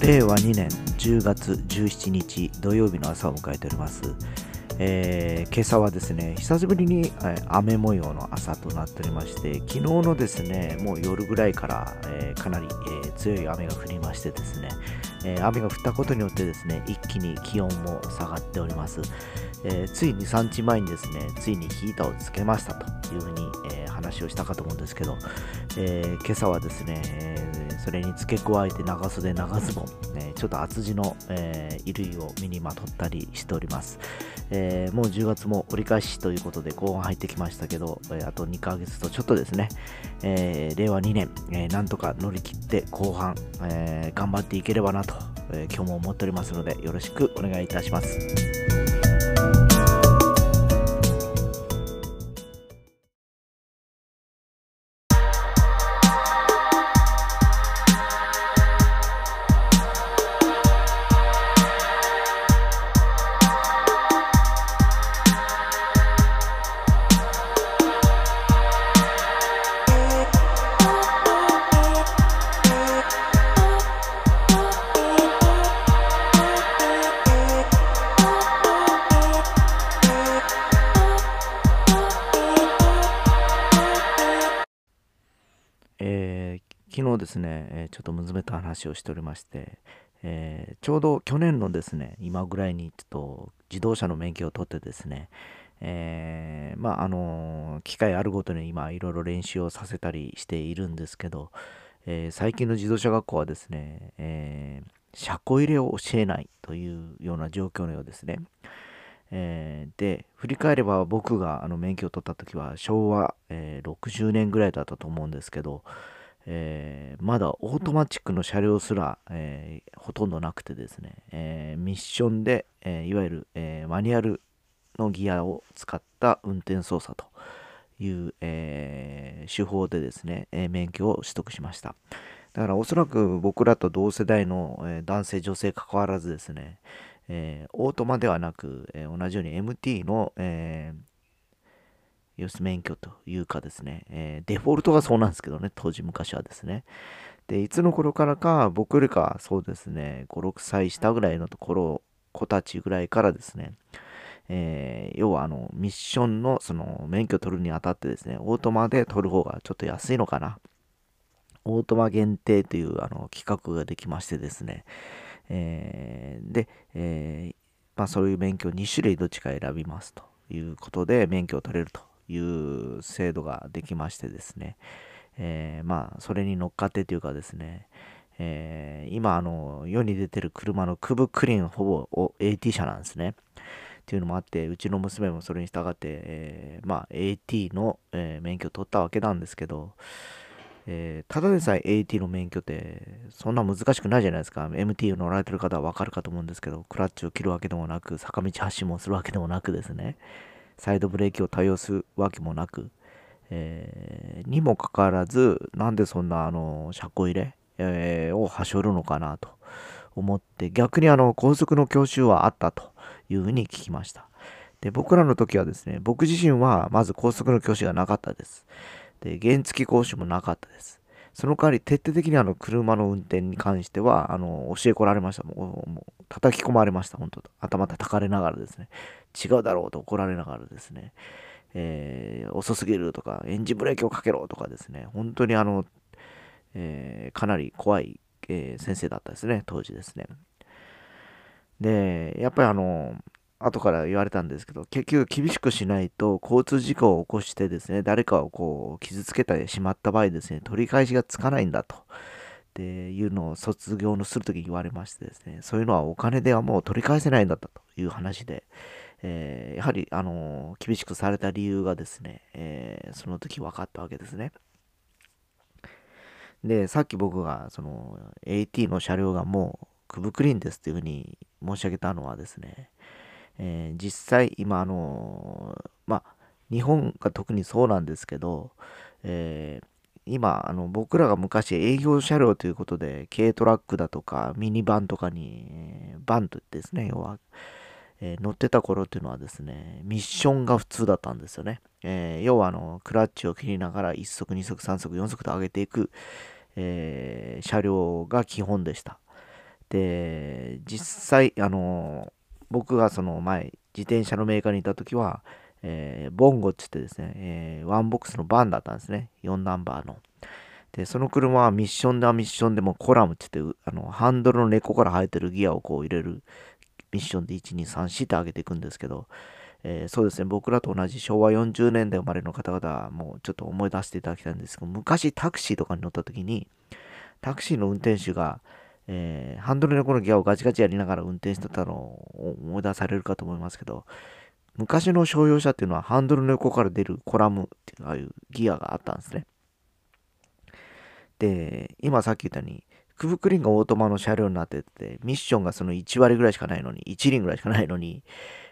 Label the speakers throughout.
Speaker 1: 令和2年10月17日土曜日の朝を迎えております。えー今朝はですね、久しぶりに、雨模様の朝となっておりまして、昨日のですね、もう夜ぐらいから、えーかなり、えー強い雨が降りましてですね、え雨が降ったことによってですね、一気に気温も下がっております。えーつい2、3日前にですね、ついにヒーターをつけましたというふうに、えー話をしたかと思うんですけど、えー今朝はですね、えそれに付け加えて長袖長ズボン、えーちょっと厚地の、え衣類を身にまとったりしております、えもう10月も折り返しということで後半入ってきましたけど、えあと2ヶ月とちょっとですね、え令和2年、えなんとか乗り切って後半、え頑張っていければなと、えー今日も思っておりますのでよろしくお願いいたします。娘と話をしておりまして、えーちょうど去年のですね、今ぐらいにちょっと自動車の免許を取ってですね、えーまああの機会あるごとに今いろいろ練習をさせたりしているんですけど、えー最近の自動車学校はですね、え車庫入れを教えないというような状況のようですね。えーで振り返れば僕があの免許を取った時は昭和、えー60年ぐらいだったと思うんですけど、えーまだオートマチックの車両すら、えーほとんどなくてですね、えーミッションで、えいわゆる、えマニュアルのギアを使った運転操作という、え手法でですね、え免許を取得しました。だからおそらく僕らと同世代の、え男性女性関わらずですね、えオートマではなく、え同じように MT の、えー要するに免許というかですね、えーデフォルトがそうなんですけどね、当時昔はですね。で、いつの頃からか、僕よりかそうですね、5、6歳下ぐらいのところ、子たちぐらいからですね、えー要はあの、ミッションのその免許取るにあたってですね、オートマで取る方がちょっと安いのかな。オートマ限定というあの企画ができましてですね、えーで、えーまあ、そういう免許2種類どっちか選びますということで免許を取れるという制度ができましてですね、えーまあそれに乗っかってというかですね、えー今あの世に出てる車のクブクリーンほぼ AT 車なんですね。っていうのもあってうちの娘もそれに従って、えーまあ AT の、えー免許を取ったわけなんですけど、えーただでさえ AT の免許ってそんな難しくないじゃないですか MT を乗られてる方はわかるかと思うんですけどクラッチを切るわけでもなく坂道発進もするわけでもなくですねサイドブレーキを対応するわけもなく、えーにもかかわらずなんでそんなあの車庫入れ、えーをはしょるのかなと思って逆にあの高速の教習はあったというふうに聞きました。で僕らの時はですね僕自身はまず高速の教習がなかったです。で原付講習もなかったです。その代わり徹底的にあの車の運転に関してはあの教えこられました。もうもう叩き込まれました。本当頭叩かれながらですね。違うだろうと怒られながらですね、えー遅すぎるとかエンジンブレーキをかけろとかですね本当にあの、えーかなり怖い、えー先生だったですね当時ですね。でやっぱりあの後から言われたんですけど結局厳しくしないと交通事故を起こしてですね誰かをこう傷つけてしまった場合ですね取り返しがつかないんだと。っていうのを卒業のするときに言われましてですねそういうのはお金ではもう取り返せないんだったという話で、えーやはりあの厳しくされた理由がですね、えーその時分かったわけですね。でさっき僕がその AT の車両がもうクブクリーンですっていうふうに申し上げたのはですねえー実際今あのまあ日本が特にそうなんですけど、えー今あの僕らが昔営業車両ということで軽トラックだとかミニバンとかに、えーバンとですね要は、えー乗ってた頃っていうのはですねミッションが普通だったんですよね、えー要はあのクラッチを切りながら1速2速3速4速と上げていく、えー車両が基本でしたで、実際、あの、僕がその前、自転車のメーカーにいた時は、えー、ボンゴって言ってですね、えー、ワンボックスのバンだったんですね。4ナンバーの。で、その車はミッションではミッションでもコラムって言って、あの、ハンドルの根っこから生えてるギアをこう入れるミッションで1、2、3、4って上げていくんですけど、えー、そうですね、僕らと同じ昭和40年代生まれの方々もちょっと思い出していただきたいんですけど、昔タクシーとかに乗った時に、タクシーの運転手が、えー、ハンドルのこのギアをガチガチやりながら運転してたのを思い出されるかと思いますけど、昔の商用車っていうのはハンドルの横から出るコラムっていうああいうギアがあったんですね。で、今さっき言ったように、クブクリンがオートマの車両になってて、ミッションがその1割ぐらいしかないのに、1輪ぐらいしかないのに、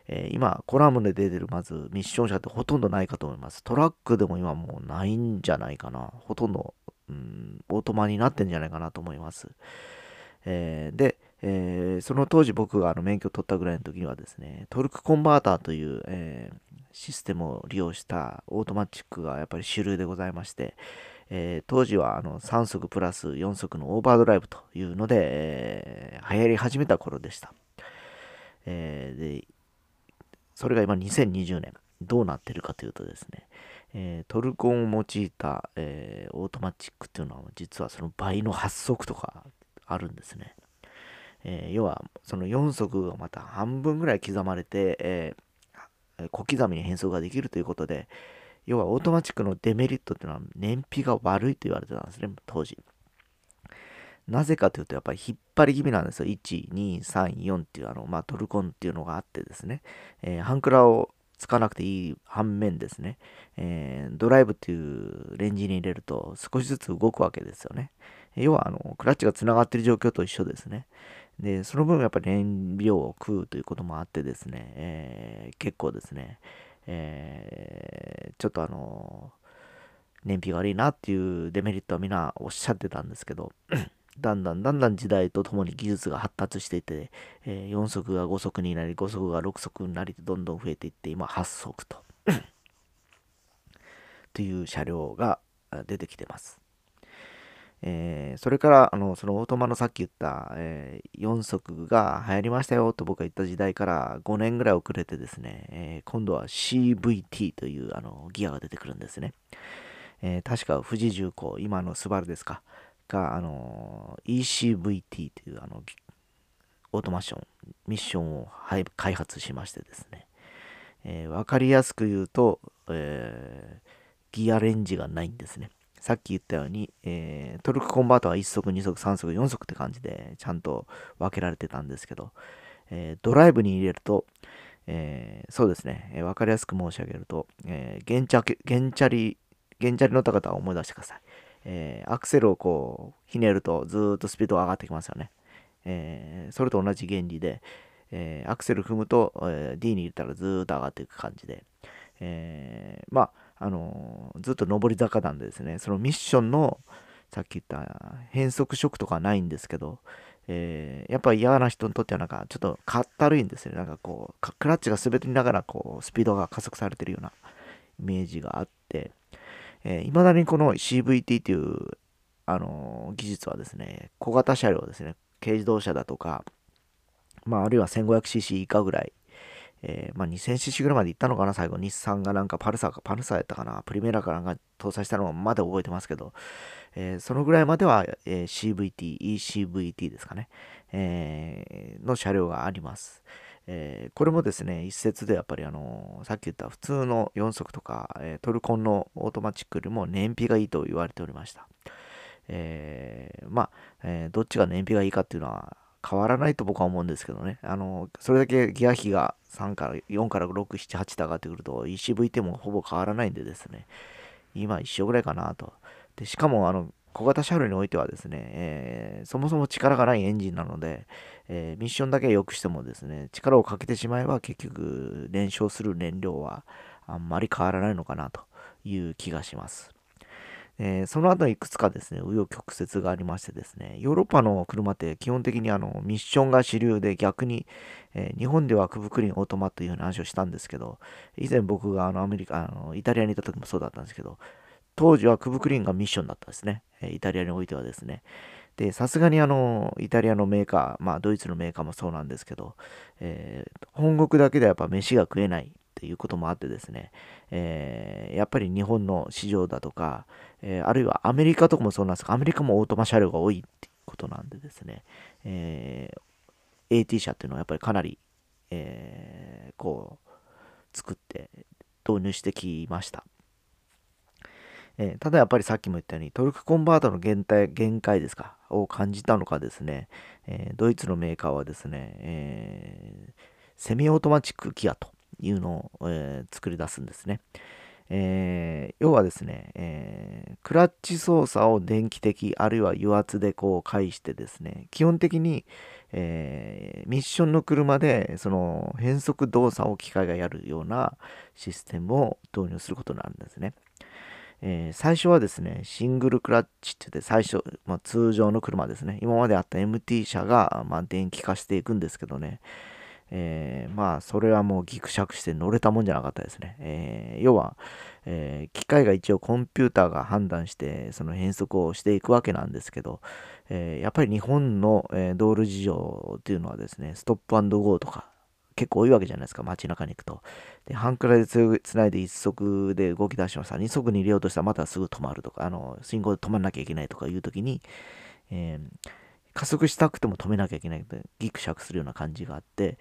Speaker 1: えー、今、コラムで出てるまずミッション車ってほとんどないかと思います。トラックでも今もうないんじゃないかな。ほとんど、うん、オートマになってんじゃないかなと思います。えー、で、えー、その当時僕があの免許取ったぐらいの時にはですね、トルクコンバーターという、え、システムを利用したオートマチックがやっぱり主流でございまして、えー、当時はあの3速プラス4速のオーバードライブというので、えー、流行り始めた頃でした。えー、でそれが今2020年どうなってるかというとですね、えー、トルコンを用いた、えー、オートマチックっていうのは実はその倍の8速とかあるんですね。えー、要はその4速がまた半分ぐらい刻まれて、え小刻みに変速ができるということで、要はオートマチックのデメリットっていうのは燃費が悪いと言われてたんですね、当時。なぜかというと、やっぱり引っ張り気味なんですよ。1、2、3、4っていうあの、まあ、トルコンっていうのがあってですね、えー、ハンクラを使わなくていい反面ですね、えー、ドライブっていうレンジに入れると少しずつ動くわけですよね。要はあのクラッチがつながってる状況と一緒ですね。で、その分やっぱり燃料を食うということもあってですね、えー、結構ですね、えー、ちょっとあの燃費が悪いなっていうデメリットは皆おっしゃってたんですけど、だんだんだんだん時代とともに技術が発達していて、えー、4速が5速になり、5速が6速になり、どんどん増えていって、今8速と という車両が出てきてます。えー、それからあのそのオートマのさっき言った、えー、4速が流行りましたよと僕が言った時代から5年ぐらい遅れてですね、えー、今度は CVT というあのギアが出てくるんですね。え確か富士重工、今のスバルですか、が、あの ECVT というあのオートマション、ミッションを開発しましてですね、えー、分かりやすく言うと、え、ギアレンジがないんですね。さっき言ったように、えー、トルクコンバーターは1速、2速、3速、4速って感じでちゃんと分けられてたんですけど、えー、ドライブに入れると、えー、そうですね、えー、分かりやすく申し上げると、えー、ゲンチャゲンチャリ、ゲンチャリ乗った方は思い出してください。えー、アクセルをこうひねるとずっとスピードが上がってきますよね。えー、それと同じ原理で、えー、アクセル踏むと、え D に入れたらずっと上がっていく感じで、えまあ、あのずっと上り坂なんでですね、そのミッションのさっき言った変速色とかないんですけど、えー、やっぱ嫌な人にとってはなんかちょっとかったるいんですよね。なんかこう、クラッチが滑りながらこう、スピードが加速されてるようなイメージがあって、えー、未だにこの CVT という、あの、技術はですね、小型車両ですね、軽自動車だとか、まあ、あるいは 1500cc 以下ぐらい、えー、まあ、2000cc ぐらいまで行ったのかな、最後。日産がなんかパルサーか、パルサーやったかな、プリメラかなんか搭載したのはまだ覚えてますけど、えー、そのぐらいまでは、えー、CVT、ECVT ですかね、えの車両があります。えー、これもですね、一説でやっぱりあの、さっき言った普通の4速とか、えー、トルコンのオートマチックよりも燃費がいいと言われておりました。えまあ、えどっちが燃費がいいかっていうのは変わらないと僕は思うんですけどね。あのそれだけギア比が3から4から6、7、8と上がってくると ECVT もほぼ変わらないんでですね、今一緒ぐらいかなと。でしかもあの小型車両においてはですね、えー、そもそも力がないエンジンなので、えー、ミッションだけ良くしてもですね、力をかけてしまえば結局燃焼する燃料はあんまり変わらないのかなという気がします。えー、その後いくつかですね、紆余曲折がありましてですね、ヨーロッパの車って基本的にあのミッションが主流で逆に、えー、日本ではクブクリンオートマという話をしたんですけど、以前僕があのアメリカ、あのイタリアにいた時もそうだったんですけど、当時はクブクリーンがミッションだったんですね。えイタリアにおいてはですね。で、さすがにあの、イタリアのメーカー、まあドイツのメーカーもそうなんですけど、えー、本国だけではやっぱ飯が食えないっていうこともあってですね、えー、やっぱり日本の市場だとか、えー、あるいはアメリカとかもそうなんですが、アメリカもオートマ車両が多いっていうことなんでですね、えー、AT 車っていうのはやっぱりかなり、えー、こう、作って導入してきました。えー、ただやっぱりさっきも言ったようにトルクコンバータの限界限界ですかを感じたのかですね、えー、ドイツのメーカーはですね、えー、セミオートマチックギアというのを、え作り出すんですね。え要はですね、えクラッチ操作を電気的あるいは油圧でこう介してですね基本的に、えミッションの車でその変速動作を機械がやるようなシステムを導入することになるんですね。えー、最初はですね、シングルクラッチって言って最初、まあ、通常の車ですね、今まであった MT 車が、まあ、電気化していくんですけどね、えー、まあ、それはもうギクシャクして乗れたもんじゃなかったですね。えー、要は、えー、機械が一応コンピューターが判断して、その変速をしていくわけなんですけど、えやっぱり日本の、え道路事情っていうのはですね、ストップアンドゴーとか、結構多いわけじゃないですか、街中に行くと。で、半クラでつないで1足で動き出しました。2足に入れようとしたらまたすぐ止まるとか、あの、信号で止まんなきゃいけないとかいう時に、えー、加速したくても止めなきゃいけないギクシャクするような感じがあって、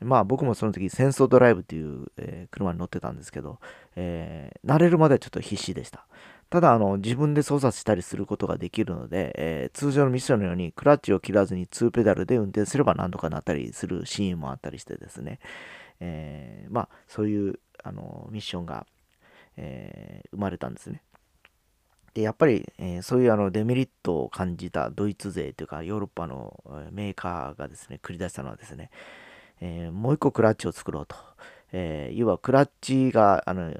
Speaker 1: まあ僕もその時戦争ドライブっていう、えー、車に乗ってたんですけど、えー、慣れるまではちょっと必死でした。ただあの自分で操作したりすることができるので、えー、通常のミッションのようにクラッチを切らずに2ペダルで運転すれば何とかなったりするシーンもあったりしてですね、え、まあそういうあのミッションが、え、生まれたんですね。でやっぱり、えー、そういうあのデメリットを感じたドイツ勢というかヨーロッパのメーカーがですね繰り出したのはですね、えー、もう一個クラッチを作ろうと、えー、要はクラッチがあの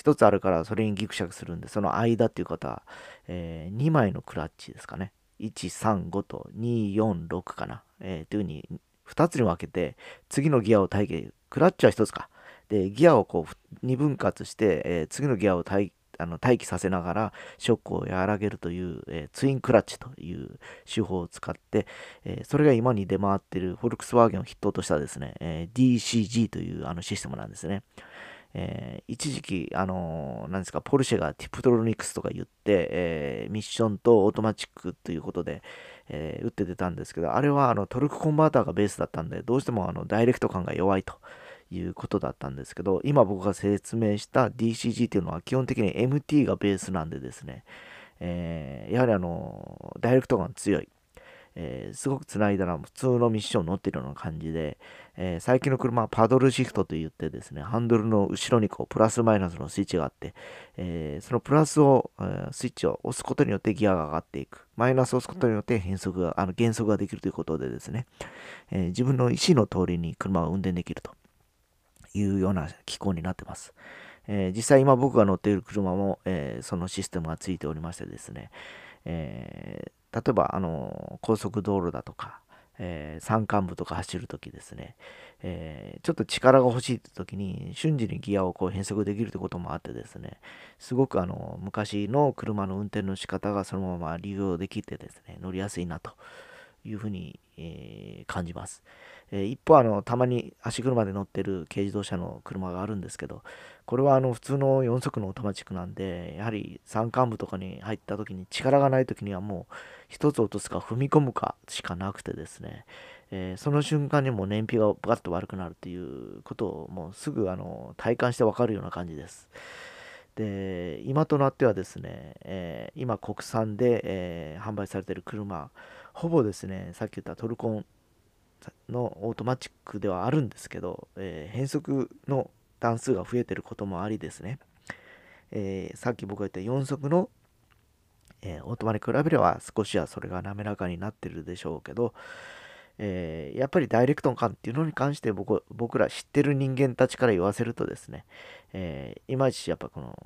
Speaker 1: 1つあるからそれにギクシャクするんで、その間っていう方は、えー、2枚のクラッチですかね。1、3、5と2、4、6かな。えー、というふうに2つに分けて、次のギアを待機、クラッチは1つか。で、ギアをこう2分割して、えー、次のギアを待あの待機させながらショックを和らげるという、えー、ツインクラッチという手法を使って、えー、それが今に出回っているフォルクスワーゲンを筆頭としたですね、えー、 DSG というあのシステムなんですね。えー、一時期、あのー、ですか、ポルシェがティプトロニクスとか言って、えー、ミッションとオートマチックということで、え打って出たんですけど、あれはあのトルクコンバーターがベースだったんで、どうしてもあのダイレクト感が弱いということだったんですけど、今僕が説明した DCG っていうのは基本的に MT がベースなんでですね、えやはりあのダイレクト感強い。えー、すごく繋いだら普通のミッション乗ってるような感じで、えー、最近の車はパドルシフトといってですね、ハンドルの後ろにこうプラスマイナスのスイッチがあって、えー、そのプラスを、え、スイッチを押すことによってギアが上がっていく。マイナスを押すことによって変速が、あの減速ができるということでですね、え自分の意思の通りに車を運転できるというような機構になってます。え実際今僕が乗っている車も、えそのシステムがついておりましてですね、え、例えば、あの、高速道路だとか、え、山間部とか走るときですね、え、ちょっと力が欲しいって時に瞬時にギアをこう変速できるってこともあってですね、すごくあの昔の車の運転の仕方がそのまま利用できてですね、乗りやすいなというふうに、えー、感じます。えー、一方あの、たまに足車で乗ってる軽自動車の車があるんですけど、これはあの普通の4速のオートマチックなんで、やはり山間部とかに入った時に力がない時にはもう一つ落とすか踏み込むかしかなくてですね、えー、その瞬間にも燃費がバッと悪くなるということをもうすぐあの体感してわかるような感じです。で、今となってはですね、えー、今国産で、えー、販売されてる車、ほぼですね、さっき言ったトルコンのオートマチックではあるんですけど、えー、変速の段数が増えてることもありですね、えー、さっき僕が言った4速の、えー、オートマに比べれば少しはそれが滑らかになってるでしょうけど、えーやっぱりダイレクト感っていうのに関して僕僕ら知ってる人間たちから言わせるとですね、えいまいちやっぱこの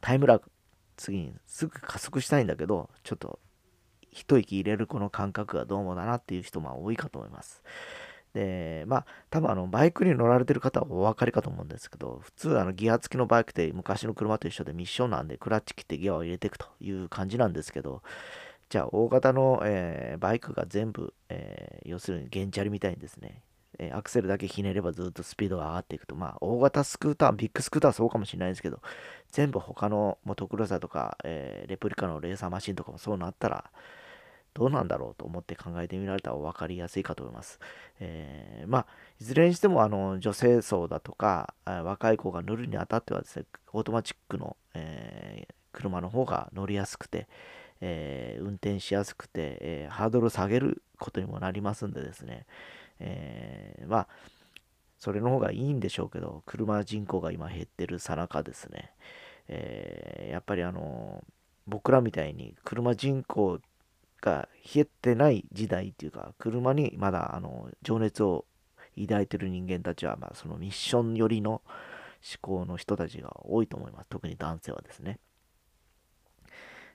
Speaker 1: タイムラグ次にすぐ加速したいんだけどちょっと一息入れるこの感覚がどうもだなっていう人も多いかと思います。で、まあ、多分あの、バイクに乗られてる方はお分かりかと思うんですけど、普通あの、ギア付きのバイクって昔の車と一緒でミッションなんで、クラッチ切ってギアを入れていくという感じなんですけど、じゃあ大型の、えー、バイクが全部、えー、要するに原チャリみたいにですね、えアクセルだけひねればずっとスピードが上がっていくと、まあ、大型スクーター、ビッグスクーターはそうかもしれないですけど、全部他のモトクロッサーとか、えー、レプリカのレーサーマシンとかもそうなったら、どうなんだろうと思って考えてみられたら分かりやすいかと思います。えー、まあ、いずれにしてもあの女性層だとか、若い子が乗るにあたってはですね、オートマチックの、えー、車の方が乗りやすくて、えー、運転しやすくて、えハードルを下げることにもなりますんでですね、えまあ、それの方がいいんでしょうけど、車人口が今減ってるさなかですね、えやっぱりあの僕らみたいに車人口が減ってない時代っていうか、車にまだあの情熱を抱いてる人間たちは、まあ、そのミッション寄りの志向の人たちが多いと思います。特に男性はですね。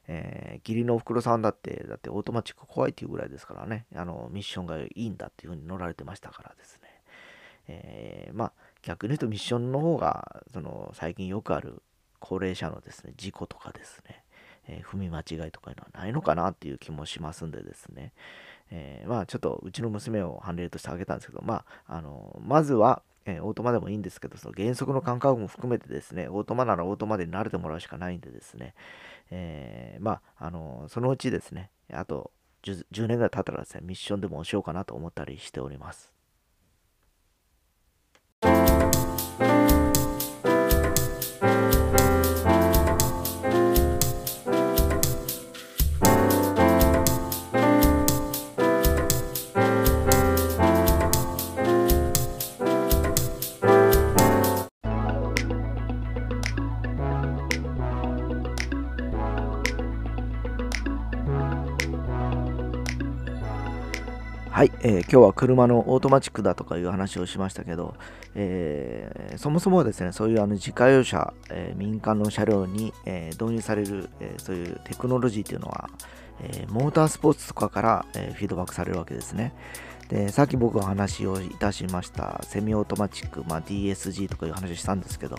Speaker 1: えー、義理のおふくろさんだって、だってオートマチック怖いっていうぐらいですからね、あのミッションがいいんだっていうふうに乗られてましたからですね。えー、まあ逆に言うとミッションの方が、その最近よくある高齢者のですね、事故とかですね、えー、踏み間違いとかいうのはないのかなっていう気もしますんでですね、えー、まあちょっとうちの娘を判例としてあげたんですけど、まあ、あのまずは、えー、オートマでもいいんですけど、その原則の感覚も含めてですね、オートマならオートマで慣れてもらうしかないんでですね、えー、まあ、あのそのうちですね、あと 10, 10年ぐらい経ったらですね、ミッションでもしようかなと思ったりしております。はい、えー、今日は車のオートマチックだとかいう話をしましたけど、えー、そもそもですね、そういうあの自家用車、えー、民間の車両に、え導入される、えそういうテクノロジーというのは、えモータースポーツとかから、えフィードバックされるわけですね。でさっき僕が話をいたしましたセミオートマチック、まあ、DSG とかいう話をしたんですけど、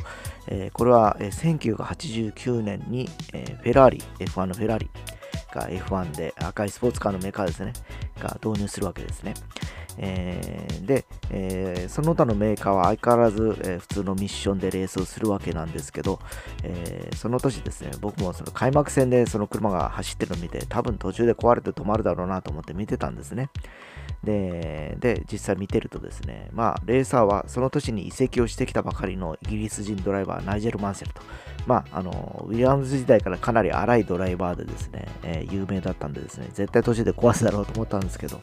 Speaker 1: えこれは、え1989年に、えフェラーリ、F1 のフェラーリ、が F1 で赤いスポーツカーのメーカーですね、が導入するわけですね。えー、で、えー、その他のメーカーは相変わらず、えー、普通のミッションでレースをするわけなんですけど、えその年ですね、僕もその開幕戦でその車が走ってるのを見て、多分途中で壊れて止まるだろうなと思って見てたんですね。で、で実際見てるとですね、まあ、レーサーはその年に移籍をしてきたばかりのイギリス人ドライバー、ナイジェル・マンセルと、まあ、あの、ウィリアムズ時代からかなり荒いドライバーでですね、え、有名だったんでですね、絶対途中で壊すだろうと思ったんですですけど、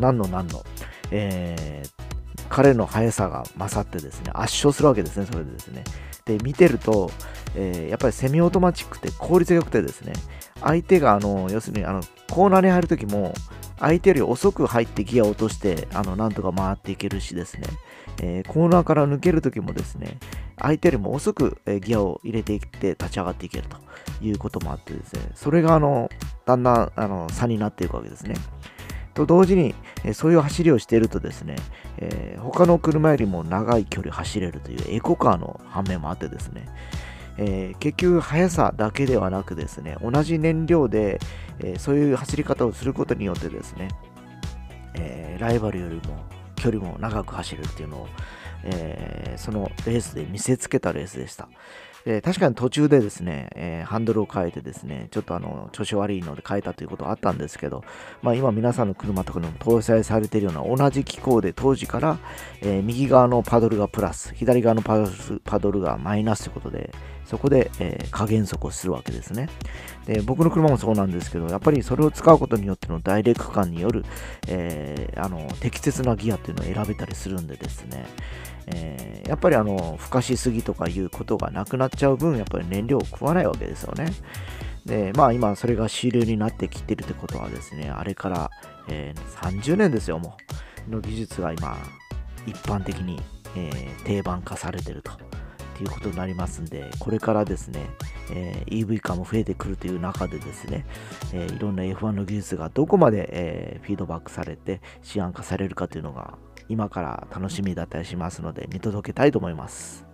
Speaker 1: 何の何の、えー、彼の速さが勝ってですね、圧勝するわけですね、それでですね。で、見てると、えー、やっぱりセミオートマチックって効率が良くてですね、相手が、あの、要するに、あの、コーナーに入るときも、相手より遅く入ってギアを落として、あの、なんとか回っていけるしですね、えー、コーナーから抜けるときもですね、相手よりも遅く、ギアを入れていって立ち上がっていけるということもあってですね、それがあの、だんだんあの差になっていくわけですね。と同時に、えそういう走りをしているとですね、えー、他の車よりも長い距離走れるというエコカーの反面もあってですね、えー、結局速さだけではなくですね、同じ燃料で、えー、そういう走り方をすることによってですね、え、ライバルよりも距離も長く走るっていうのを、えそのレースで見せつけたレースでした。え確かに途中でですね、えー、ハンドルを変えてですね、ちょっとあの調子悪いので変えたということはあったんですけど、まあ、今皆さんの車とかにも搭載されているような同じ機構で当時から、えー、右側のパドルがプラス、左側のパドルがマイナスということで、そこで、えー、加減速をするわけですねで。僕の車もそうなんですけど、やっぱりそれを使うことによってのダイレクト感による、え、あの適切なギアっていうのを選べたりするんでですね、えー、やっぱりあの、ふかしすぎとかいうことがなくなっちゃう分、やっぱり燃料を食わないわけですよね。で、まあ今それが主流になってきてるってことはですね、あれから、えー、30年ですよ、もう。の技術が今、一般的に、えー、定番化されてると。いうことになりますんで、これからですね、えー、EV 化も増えてくるという中でですね、えー、いろんな F1 の技術がどこまで、えー、フィードバックされて、思案化されるかというのが今から楽しみだったりしますので見届けたいと思います。